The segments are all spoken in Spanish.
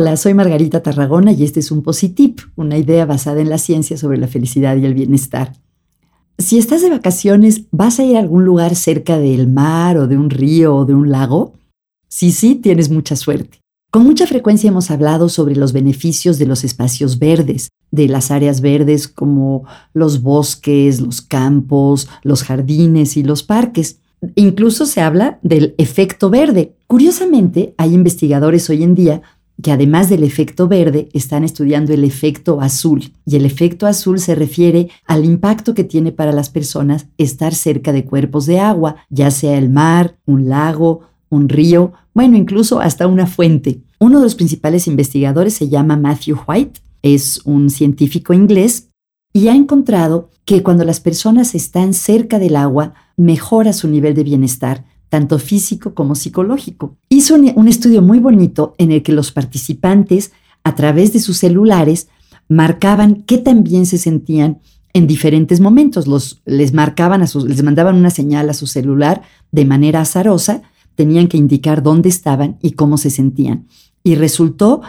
Hola, soy Margarita Tarragona y este es un Positip, una idea basada en la ciencia sobre la felicidad y el bienestar. Si estás de vacaciones, ¿vas a ir a algún lugar cerca del mar o de un río o de un lago? Sí, sí, tienes mucha suerte. Con mucha frecuencia hemos hablado sobre los beneficios de los espacios verdes, de las áreas verdes como los bosques, los campos, los jardines y los parques. Incluso se habla del efecto verde. Curiosamente, hay investigadores hoy en día que además del efecto verde están estudiando el efecto azul. Y el efecto azul se refiere al impacto que tiene para las personas estar cerca de cuerpos de agua, ya sea el mar, un lago, un río, bueno, incluso hasta una fuente. Uno de los principales investigadores se llama Matthew White, es un científico inglés y ha encontrado que cuando las personas están cerca del agua, mejora su nivel de bienestar, tanto físico como psicológico. Hizo un, estudio muy bonito en el que los participantes, a través de sus celulares, marcaban qué tan bien se sentían en diferentes momentos. Los, les marcaban, les mandaban una señal a su celular de manera azarosa, tenían que indicar dónde estaban y cómo se sentían. Y resultó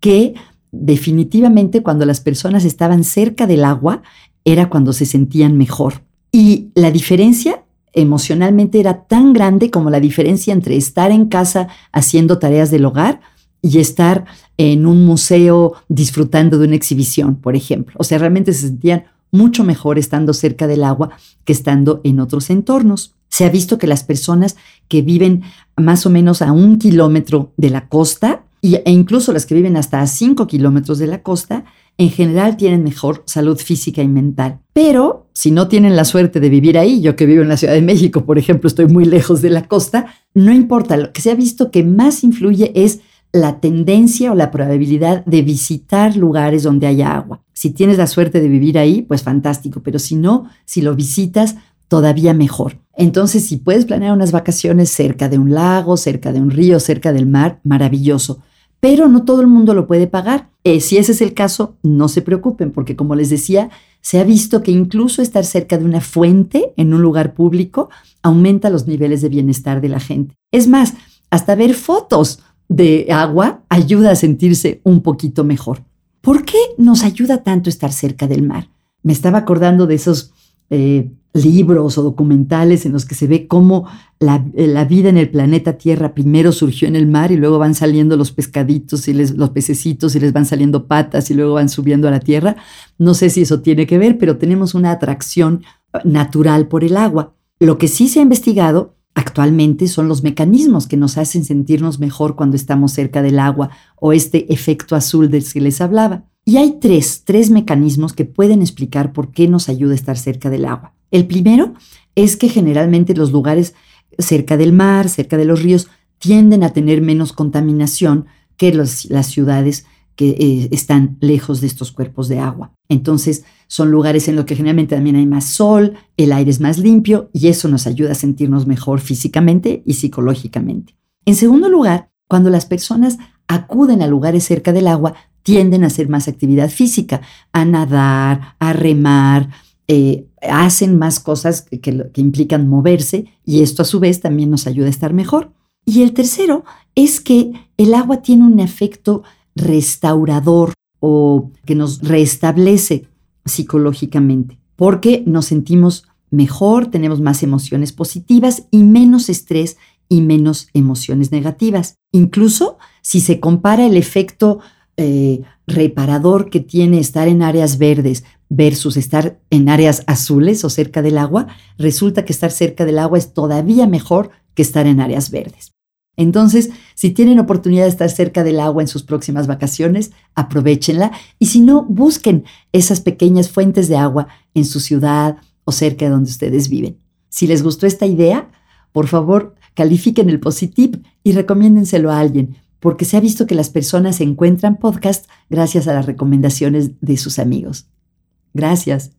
que definitivamente cuando las personas estaban cerca del agua era cuando se sentían mejor. Y la diferencia emocionalmente era tan grande como la diferencia entre estar en casa haciendo tareas del hogar y estar en un museo disfrutando de una exhibición, por ejemplo. O sea, realmente se sentían mucho mejor estando cerca del agua que estando en otros entornos. Se ha visto que las personas que viven más o menos a un kilómetro de la costa e incluso las que viven hasta a cinco kilómetros de la costa en general tienen mejor salud física y mental. Pero si no tienen la suerte de vivir ahí, yo que vivo en la Ciudad de México, por ejemplo, estoy muy lejos de la costa, no importa, lo que se ha visto que más influye es la tendencia o la probabilidad de visitar lugares donde haya agua. Si tienes la suerte de vivir ahí, pues fantástico, pero si no, si lo visitas, todavía mejor. Entonces, si puedes planear unas vacaciones cerca de un lago, cerca de un río, cerca del mar, maravilloso pero no todo el mundo lo puede pagar. Eh, si ese es el caso, no se preocupen, porque como les decía, se ha visto que incluso estar cerca de una fuente en un lugar público aumenta los niveles de bienestar de la gente. Es más, hasta ver fotos de agua ayuda a sentirse un poquito mejor. ¿Por qué nos ayuda tanto estar cerca del mar? Me estaba acordando de esos eh, libros o documentales en los que se ve cómo la, la, vida en el planeta Tierra primero surgió en el mar y luego van saliendo los pescaditos y los pececitos y les van saliendo patas y luego van subiendo a la tierra. No sé si eso tiene que ver, pero tenemos una atracción natural por el agua. Lo que sí se ha investigado actualmente son los mecanismos que nos hacen sentirnos mejor cuando estamos cerca del agua o este efecto azul del que les hablaba. Y hay tres, tres mecanismos que pueden explicar por qué nos ayuda estar cerca del agua. El primero es que generalmente los lugares cerca del mar, cerca de los ríos, tienden a tener menos contaminación que las ciudades que eh, están lejos de estos cuerpos de agua. Entonces, son lugares en los que generalmente también hay más sol, el aire es más limpio y eso nos ayuda a sentirnos mejor físicamente y psicológicamente. En segundo lugar, cuando las personas acuden a lugares cerca del agua, tienden a hacer más actividad física, a nadar, a remar, eh, hacen más cosas que, que implican moverse y esto a su vez también nos ayuda a estar mejor. Y el tercero es que el agua tiene un efecto restaurador o que nos restablece psicológicamente, porque nos sentimos mejor, tenemos más emociones positivas y menos estrés y menos emociones negativas. Incluso si se compara el efecto eh, reparador que tiene estar en áreas verdes versus estar en áreas azules o cerca del agua, resulta que estar cerca del agua es todavía mejor que estar en áreas verdes. Entonces, si tienen oportunidad de estar cerca del agua en sus próximas vacaciones, aprovechenla y si no, busquen esas pequeñas fuentes de agua en su ciudad o cerca de donde ustedes viven. Si les gustó esta idea, por favor, califiquen el Positip y recomiéndenselo a alguien, porque se ha visto que las personas encuentran podcast gracias a las recomendaciones de sus amigos. Gracias.